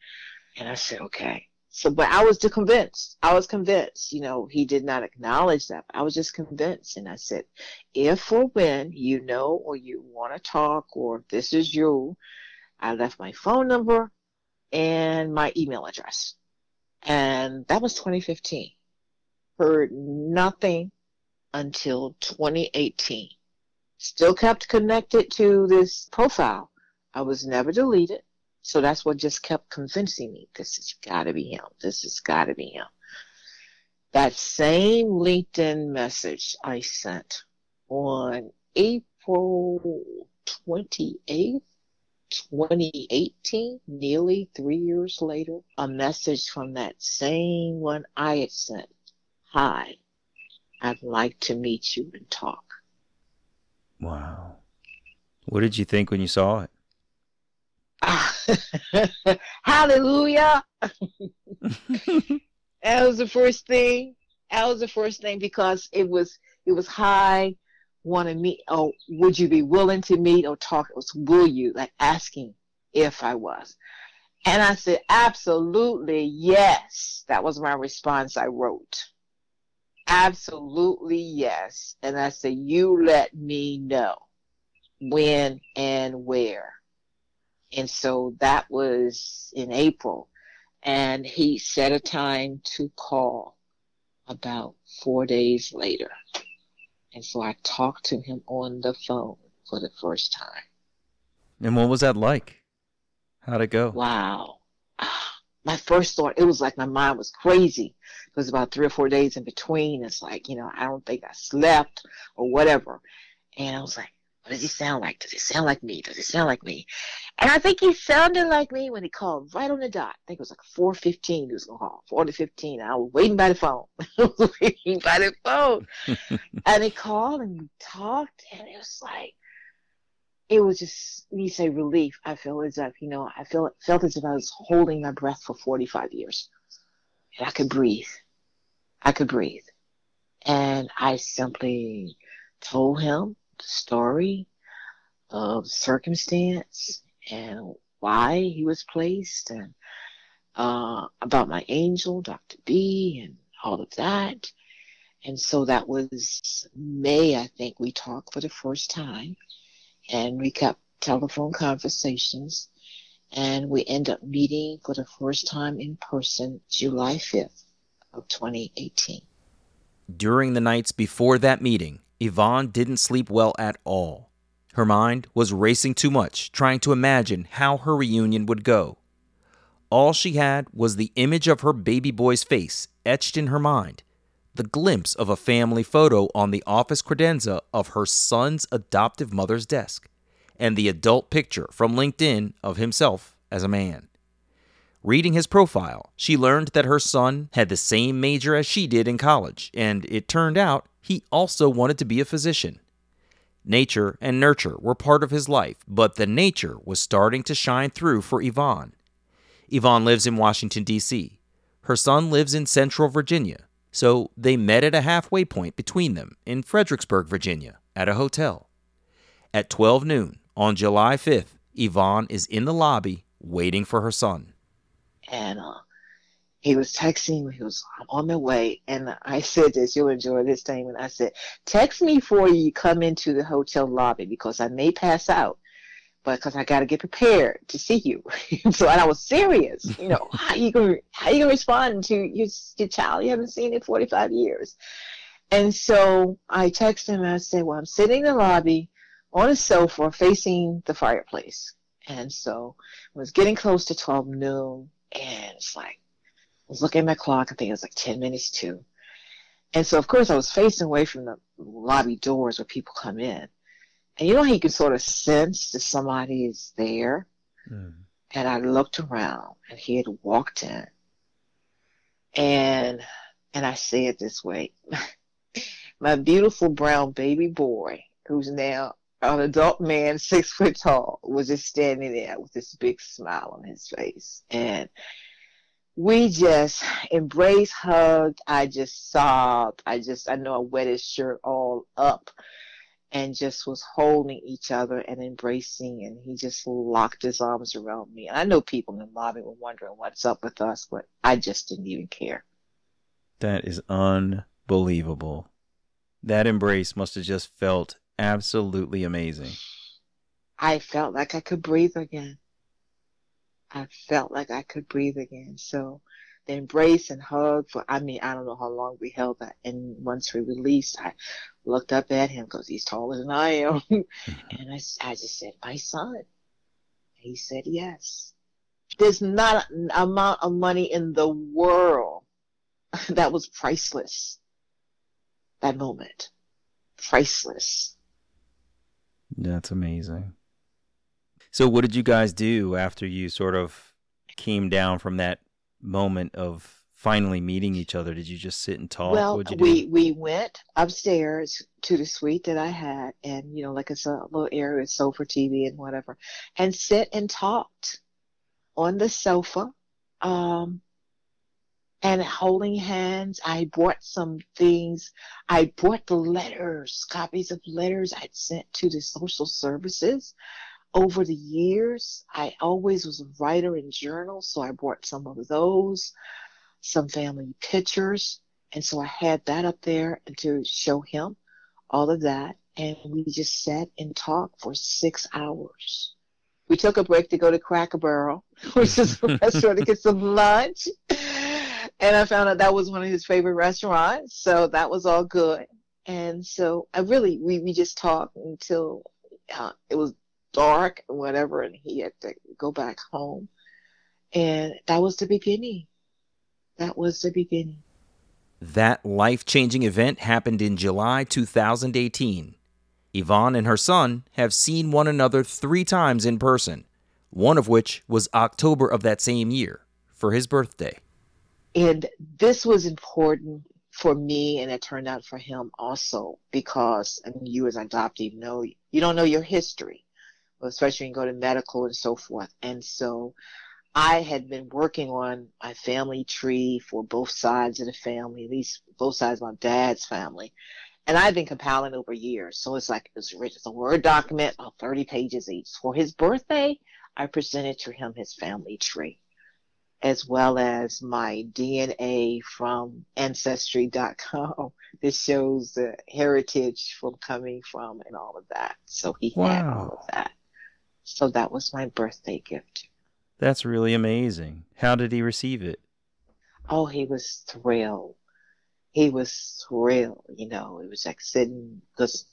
And I said, okay. So, but I was convinced. I was convinced. You know, he did not acknowledge that. I was just convinced, and I said, if or when you know or you want to talk, or this is you, I left my phone number and my email address, and that was 2015. Heard nothing until 2018. Still kept connected to this profile. I was never deleted. So that's what just kept convincing me this has got to be him. This has got to be him. That same LinkedIn message I sent on April 28th, 2018, nearly three years later, a message from that same one I had sent. Hi, I'd like to meet you and talk. Wow. What did you think when you saw it? Hallelujah. that was the first thing. That was the first thing because it was it was high. Want to meet? Oh, would you be willing to meet or talk? It was will you? Like asking if I was, and I said absolutely yes. That was my response. I wrote absolutely yes, and I said you let me know when and where. And so that was in April. And he set a time to call about four days later. And so I talked to him on the phone for the first time. And what was that like? How'd it go? Wow. My first thought, it was like my mind was crazy. It was about three or four days in between. It's like, you know, I don't think I slept or whatever. And I was like, what does he sound like? Does he sound like me? Does he sound like me? And I think he sounded like me when he called right on the dot. I think it was like 4.15 he was going to call, 4 to 15. I was waiting by the phone. I was waiting by the phone. and he called and we talked and it was like, it was just, you say relief, I feel as if, you know, I feel, felt as if I was holding my breath for 45 years. And I could breathe. I could breathe. And I simply told him story of circumstance and why he was placed and uh, about my angel, Dr. B, and all of that. And so that was May, I think, we talked for the first time. And we kept telephone conversations. And we end up meeting for the first time in person July 5th of 2018. During the nights before that meeting, Yvonne didn't sleep well at all. Her mind was racing too much, trying to imagine how her reunion would go. All she had was the image of her baby boy's face etched in her mind, the glimpse of a family photo on the office credenza of her son's adoptive mother's desk, and the adult picture from LinkedIn of himself as a man. Reading his profile, she learned that her son had the same major as she did in college, and it turned out he also wanted to be a physician. Nature and nurture were part of his life, but the nature was starting to shine through for Yvonne. Yvonne lives in Washington, D.C. Her son lives in Central Virginia, so they met at a halfway point between them in Fredericksburg, Virginia, at a hotel. At 12 noon on July 5th, Yvonne is in the lobby waiting for her son and uh, he was texting me. He was on the way, and I said this. You'll enjoy this thing. And I said, text me before you come into the hotel lobby because I may pass out. but because I got to get prepared to see you. so, and I was serious. You know, how you gonna how you gonna respond to your, your child you haven't seen in 45 years? And so I texted him and I said, "Well, I'm sitting in the lobby on a sofa facing the fireplace." And so I was getting close to 12 noon, and it's like I was looking at my clock. I think it was like 10 minutes to. And so, of course, I was facing away from the lobby doors where people come in. And you know how you can sort of sense that somebody is there? Mm. And I looked around and he had walked in. And and I say it this way. My beautiful brown baby boy, who's now an adult man, six foot tall, was just standing there with this big smile on his face. And we just embraced, hugged. I just sobbed. I just, I know I wet his shirt all up and just was holding each other and embracing. And he just locked his arms around me. And I know people in the lobby were wondering what's up with us, but I just didn't even care. That is unbelievable. That embrace must have just felt absolutely amazing. I felt like I could breathe again. I felt like I could breathe again. So the embrace and hug for, I mean, I don't know how long we held that. And once we released, I looked up at him because he's taller than I am. and I, I just said, my son. He said, yes. There's not an amount of money in the world that was priceless. That moment. Priceless. That's amazing. So, what did you guys do after you sort of came down from that moment of finally meeting each other? Did you just sit and talk? Well, we we went upstairs to the suite that I had, and you know, like it's a little area with sofa, TV, and whatever, and sit and talked on the sofa, um, and holding hands. I brought some things. I brought the letters, copies of letters I'd sent to the social services over the years, I always was a writer in journals, so I brought some of those, some family pictures, and so I had that up there to show him all of that, and we just sat and talked for six hours. We took a break to go to Cracker Barrel, which is a restaurant to get some lunch, and I found out that was one of his favorite restaurants, so that was all good. And so I really, we, we just talked until uh, it was dark and whatever, and he had to go back home. And that was the beginning. That was the beginning. That life changing event happened in July 2018. Yvonne and her son have seen one another three times in person, one of which was October of that same year for his birthday. And this was important for me, and it turned out for him also because I mean, you as an adoptee know you don't know your history especially when you go to medical and so forth. And so I had been working on my family tree for both sides of the family, at least both sides of my dad's family. And I've been compiling over years. So it's like it's, it's a Word document of 30 pages each. For his birthday, I presented to him his family tree, as well as my DNA from Ancestry.com that shows the heritage from coming from and all of that. So he wow. had all of that. So that was my birthday gift. That's really amazing. How did he receive it? Oh, he was thrilled. He was thrilled. You know, it was like sitting because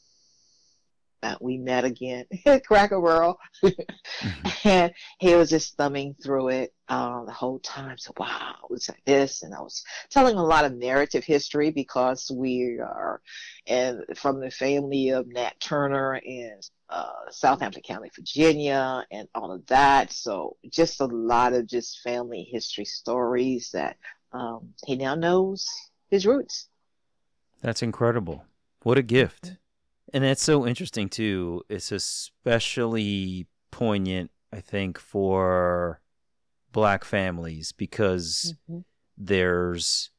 uh, we met again at Cracker Barrel, mm-hmm. and he was just thumbing through it uh, the whole time. So wow, it was like this, and I was telling a lot of narrative history because we are, and from the family of Nat Turner and uh, Southampton County, Virginia, and all of that. So just a lot of just family history stories that um, he now knows his roots. That's incredible. What a gift. And that's so interesting too. It's especially poignant, I think, for black families because mm-hmm. there's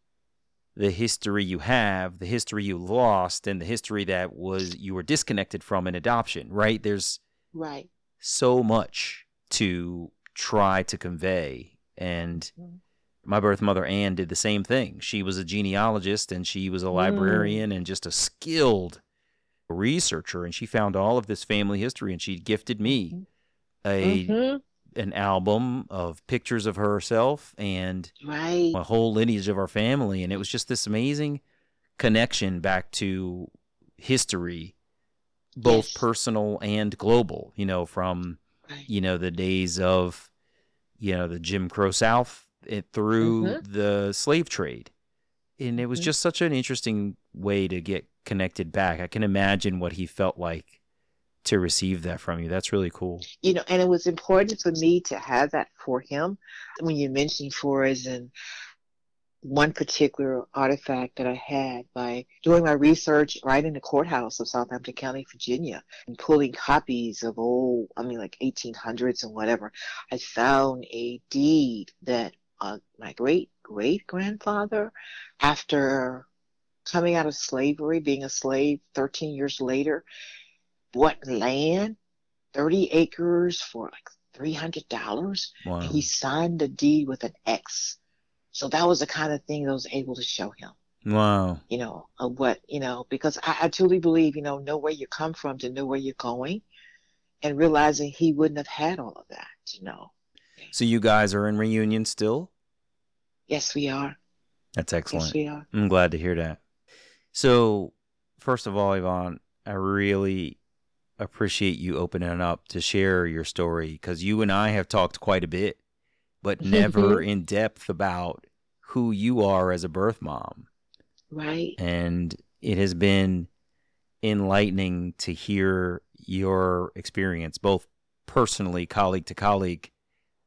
the history you have, the history you lost, and the history that was you were disconnected from in adoption, right? There's right so much to try to convey. And mm-hmm. my birth mother Anne did the same thing. She was a genealogist and she was a mm. librarian mm. and just a skilled researcher and she found all of this family history and she gifted me mm-hmm. a Mhm. an album of pictures of herself and Right. a whole lineage of our family, and it was just this amazing connection back to history, both Yes. personal and global. You know, from Right. you know the days of you know the Jim Crow South it, through Mhm. the slave trade, and it was Mhm. just such an interesting way to get connected back. I can imagine what he felt like to receive that from you. That's really cool. you know, and it was important for me to have that for him. When you mentioned Flores and one particular artifact that I had by doing my research right in the courthouse of Southampton County, Virginia, and pulling copies of old, I mean, like 1800s and whatever, I found a deed that uh, my great great grandfather, after coming out of slavery, being a slave 13 years later, bought land 30 acres for like $300 Wow. he signed the deed with an X. So that was the kind of thing that was able to show him, Wow. you know, of what, you know, because I, I truly believe, you know, know where you come from to know where you're going and realizing he wouldn't have had all of that you know. So you guys are in reunion still? Yes, we are. That's excellent. Yes, we are. I'm glad to hear that. So, first of all, Yvonne, I really appreciate you opening up to share your story because you and I have talked quite a bit, but never in depth about who you are as a birth mom. Right. And it has been enlightening to hear your experience, both personally, colleague to colleague,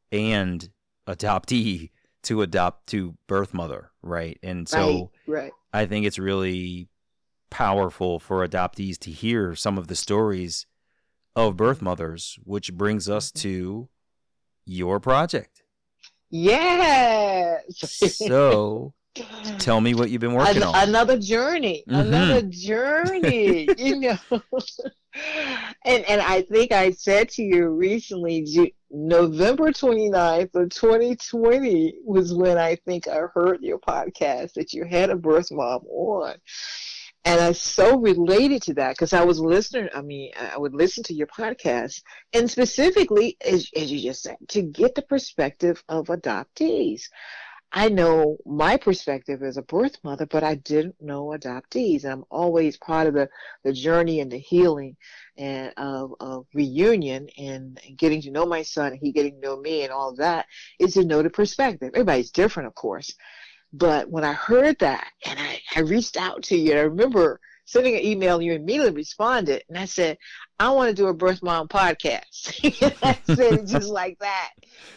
and adoptee to adopt to birth mother, right? And so right. Right. I think it's really powerful for adoptees to hear some of the stories of birth mothers, which brings us to your project. Yes. So tell me what you've been working An- on. Another journey, Mhm. another journey, you know. and and I think I said to you recently, November 29th of 2020 was when I think I heard your podcast that you had a birth mom on. And I so related to that because I was listening. I mean, I would listen to your podcast, and specifically, as, as you just said, to get the perspective of adoptees. I know my perspective as a birth mother, but I didn't know adoptees. I'm always part of the, the journey and the healing and of, of reunion and, and getting to know my son and he getting to know me and all that is to know the perspective. Everybody's different, of course. But when I heard that and I, I reached out to you, I remember sending an email and you immediately responded and I said, I want to do a birth mom podcast. I said it just like that.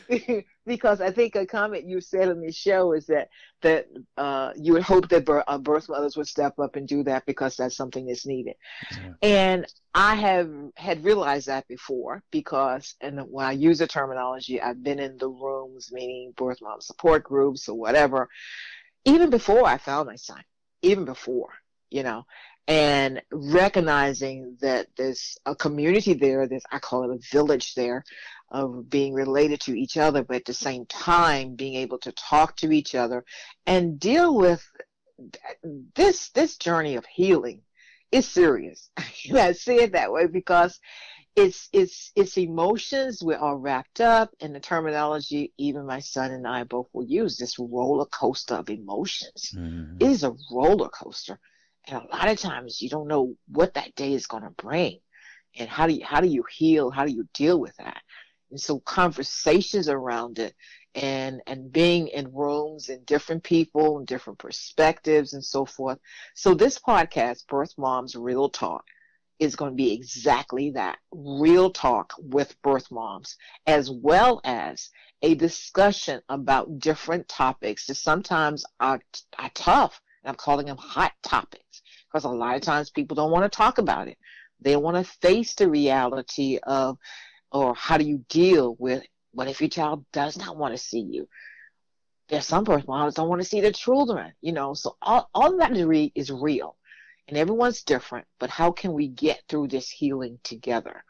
because I think a comment you said on the show is that that uh, you would hope that bir- uh, birth mothers would step up and do that because that's something that's needed. Yeah. And I have had realized that before because, and when I use the terminology, I've been in the rooms, meaning birth mom support groups or whatever, even before I found my son, even before, you know, and recognizing that there's a community there, there's, I call it a village there, of being related to each other, but at the same time being able to talk to each other and deal with this this journey of healing is serious. I say it that way because it's it's it's emotions. We're all wrapped up in the terminology. Even my son and I both will use this roller coaster of emotions. Mhm. It is a roller coaster, and a lot of times you don't know what that day is going to bring, and how do you how do you heal? How do you deal with that? And so conversations around it, and and being in rooms and different people and different perspectives and so forth. So this podcast, Birth Moms Real Talk, is going to be exactly that real talk with birth moms, as well as a discussion about different topics that sometimes are, are tough. I'm calling them hot topics because a lot of times people don't want to talk about it. They want to face the reality of, or how do you deal with what if your child does not want to see you? There's some birth moms don't want to see their children, you know. So all, all that is, is real and everyone's different, but how can we get through this healing together?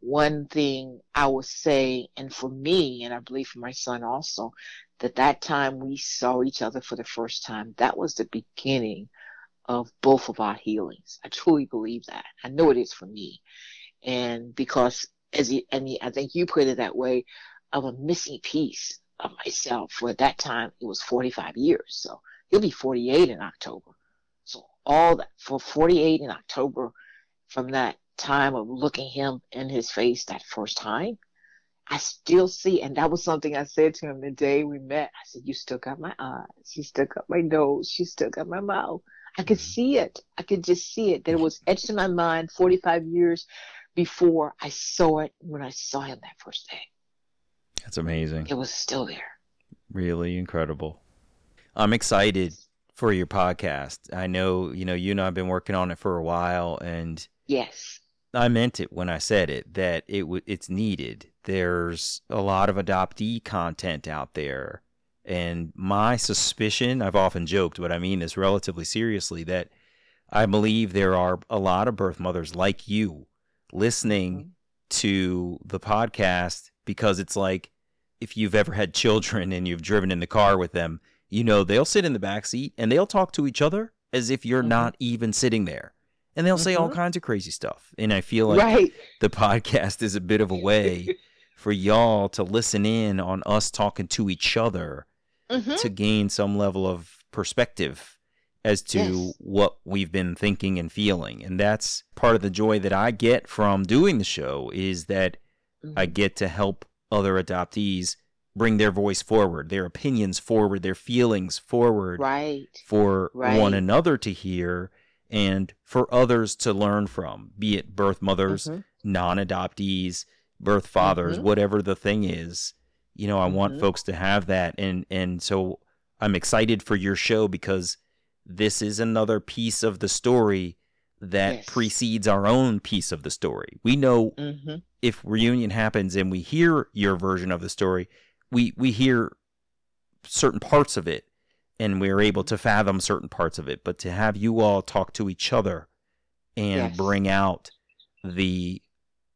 One thing I would say, and for me, and I believe for my son also, that that time we saw each other for the first time, that was the beginning of both of our healings. I truly believe that. I know it is for me. And because as he, and he, I think you put it that way, of a missing piece of myself. For at that time, it was 45 years. So he'll be 48 in October. So all that for 48 in October, from that time of looking him in his face that first time, I still see, and that was something I said to him the day we met. I said, "You still got my eyes. You still got my nose. You still got my mouth." I could mm-hmm. see it. I could just see it. That it was etched in my mind 45 years before I saw it when I saw him that first day. That's amazing. It was still there. Really incredible. I'm excited for your podcast. I know, you know, you and I have been working on it for a while and Yes. I meant it when I said it that it w- it's needed. There's a lot of adoptee content out there. And my suspicion, I've often joked, but I mean this relatively seriously, that I believe there are a lot of birth mothers like you listening Mhm. to the podcast because it's like if you've ever had children and you've driven in the car with them, you know, they'll sit in the back seat and they'll talk to each other as if you're Mhm. not even sitting there. And they'll say all Mhm. kinds of crazy stuff. And I feel like right. the podcast is a bit of a way for y'all to listen in on us talking to each other Mhm. to gain some level of perspective as to Yes. what we've been thinking and feeling. And that's part of the joy that I get from doing the show is that I Mhm. get to help other adoptees bring their voice forward, their opinions forward, their feelings forward Right. for Right. one another to hear and for others to learn from, be it birth mothers, Mhm. non adoptees, birth fathers, Mhm. whatever the thing is. You know, I want Mhm. folks to have that and and so I'm excited for your show because this is another piece of the story that Yes. precedes our own piece of the story. We know Mhm. if reunion happens and we hear your version of the story, we we hear certain parts of it and we're able to fathom certain parts of it. But to have you all talk to each other and Yes. bring out the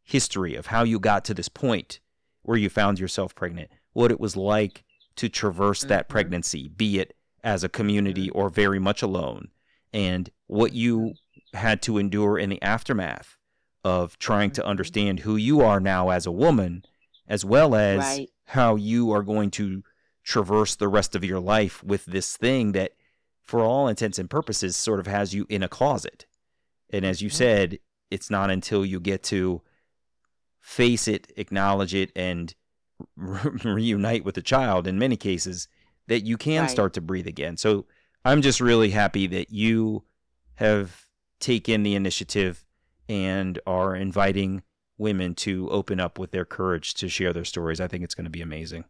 history of how you got to this point where you found yourself pregnant, what it was like to traverse that Mhm. pregnancy, be it as a community or very much alone, and what you had to endure in the aftermath of trying to Mhm. understand who you are now as a woman, as well as Right. how you are going to traverse the rest of your life with this thing that, for all intents and purposes, sort of has you in a closet. And as you Mhm. said, it's not until you get to face it, acknowledge it, and reunite with the child in many cases that you can Right. start to breathe again. So I'm just really happy that you have taken the initiative and are inviting women to open up with their courage to share their stories. I think it's going to be amazing.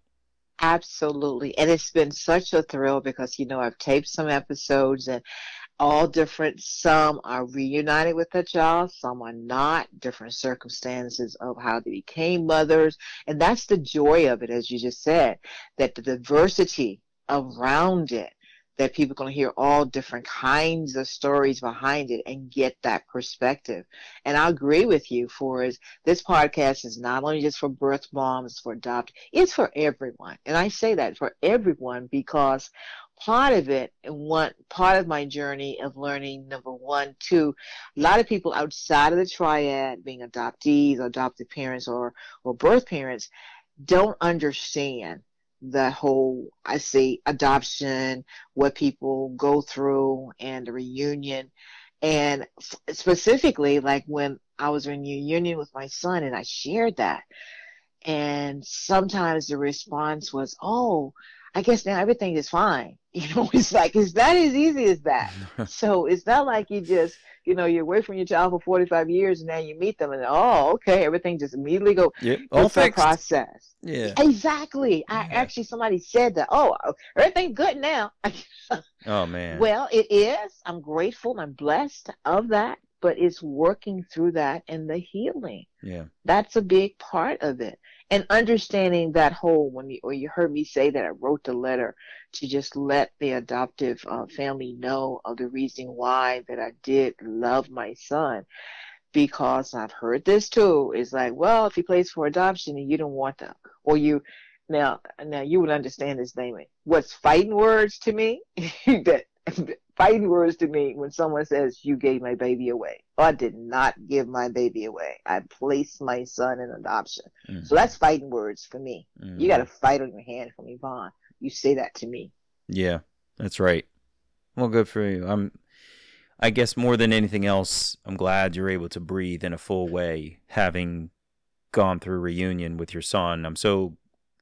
Absolutely. And it's been such a thrill because, you know, I've taped some episodes and all different. Some are reunited with their child, some are not, different circumstances of how they became mothers. And that's the joy of it, as you just said, that the diversity around it, that people to hear all different kinds of stories behind it and get that perspective. And I agree with you for is this podcast is not only just for birth moms, for adopt, it's for everyone. And I say that for everyone because part of it and one part of my journey of learning number one, two, a lot of people outside of the triad, being adoptees, adopted parents or or birth parents, don't understand the whole I say adoption, what people go through and the reunion. And f- specifically, like when I was in reunion with my son and I shared that, and sometimes the response was, "Oh, I guess now everything is fine." You know, it's like it's not as easy as that. so it's not like you just, you know, you're away from your child for 45 years and now you meet them and oh, okay, everything just immediately go. Yep. It's a process. Yeah. Exactly. I actually somebody said that. Oh, everything good now. Oh man. Well, it is. I'm grateful. I'm blessed of that, but it's working through that and the healing. yeah. That's a big part of it. And understanding that whole, when you, or you heard me say that I wrote the letter to just let the adoptive uh, family know of the reason why that I did love my son. Because I've heard this too. It's like, well, if he plays for adoption and you don't want them or you, now, now you would understand this, Damon. What's fighting words to me? that fighting words to me when someone says you gave my baby away. I did not give my baby away. I placed my son in adoption. Mm. So that's fighting words for me. Mm. You got to fight on your hand from Yvonne. You say that to me. Yeah, that's right. Well, good for you. I'm. I guess more than anything else, I'm glad you're able to breathe in a full way, having gone through reunion with your son. I'm so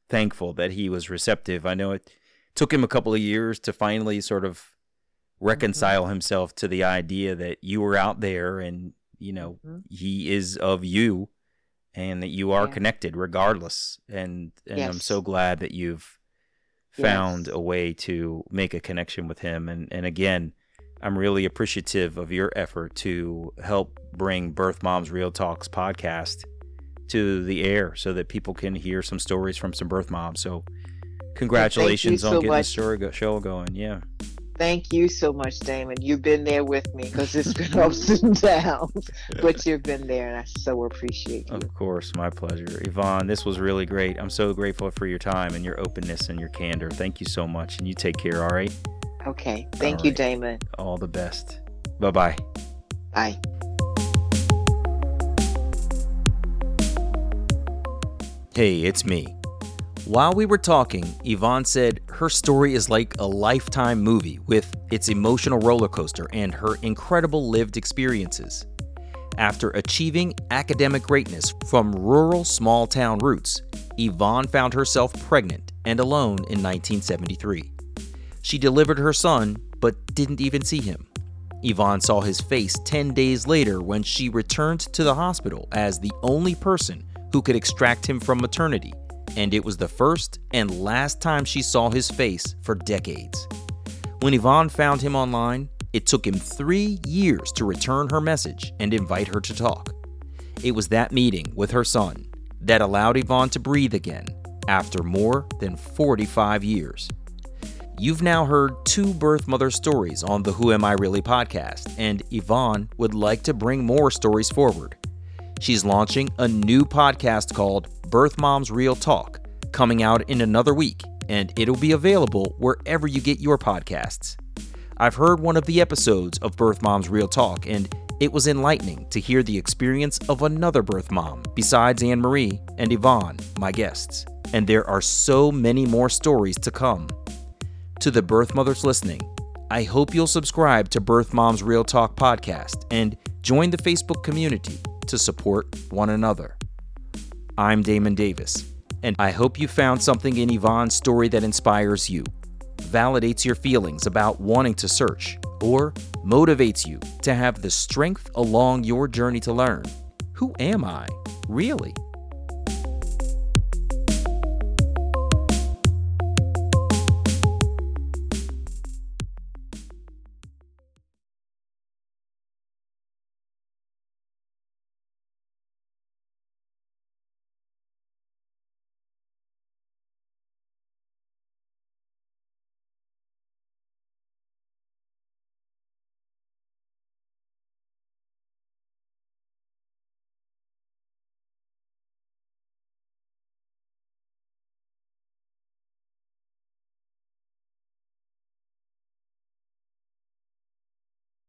thankful that he was receptive. I know it took him a couple of years to finally sort of reconcile himself to the idea that you were out there and you know Mhm. he is of you and that you are Yeah. connected regardless and and I'm so glad that you've Yes. found a way to make a connection with him and and again I'm really appreciative of your effort to help bring Birth Moms Real Talks podcast to the air so that people can hear some stories from some birth moms. So congratulations on so getting the much. story show going. Yeah. Thank you so much, Damon. You've been there with me because it's been ups and downs, but you've been there, and I so appreciate you. Of course, my pleasure. Yvonne, this was really great. I'm so grateful for your time and your openness and your candor. Thank you so much. And you take care, all right? Okay. Thank All you, right. Damon. All the best. Bye bye. Bye. Hey, it's me. While we were talking, Yvonne said her story is like a lifetime movie with its emotional roller coaster and her incredible lived experiences. After achieving academic greatness from rural small town roots, Yvonne found herself pregnant and alone in 1973. She delivered her son, but didn't even see him. Yvonne saw his face 10 days later when she returned to the hospital as the only person who could extract him from maternity, and it was the first and last time she saw his face for decades. When Yvonne found him online, it took him three years to return her message and invite her to talk. It was that meeting with her son that allowed Yvonne to breathe again after more than 45 years. You've now heard two birth mother stories on the Who Am I Really podcast, and Yvonne would like to bring more stories forward. She's launching a new podcast called Birth Moms Real Talk, coming out in another week, and it'll be available wherever you get your podcasts. I've heard one of the episodes of Birth Moms Real Talk, and it was enlightening to hear the experience of another birth mom besides Anne Marie and Yvonne, my guests. And there are so many more stories to come. To the birth mothers listening, I hope you'll subscribe to Birth Moms Real Talk podcast and join the Facebook community to support one another. I'm Damon Davis, and I hope you found something in Yvonne's story that inspires you, validates your feelings about wanting to search, or motivates you to have the strength along your journey to learn. Who am I? Really?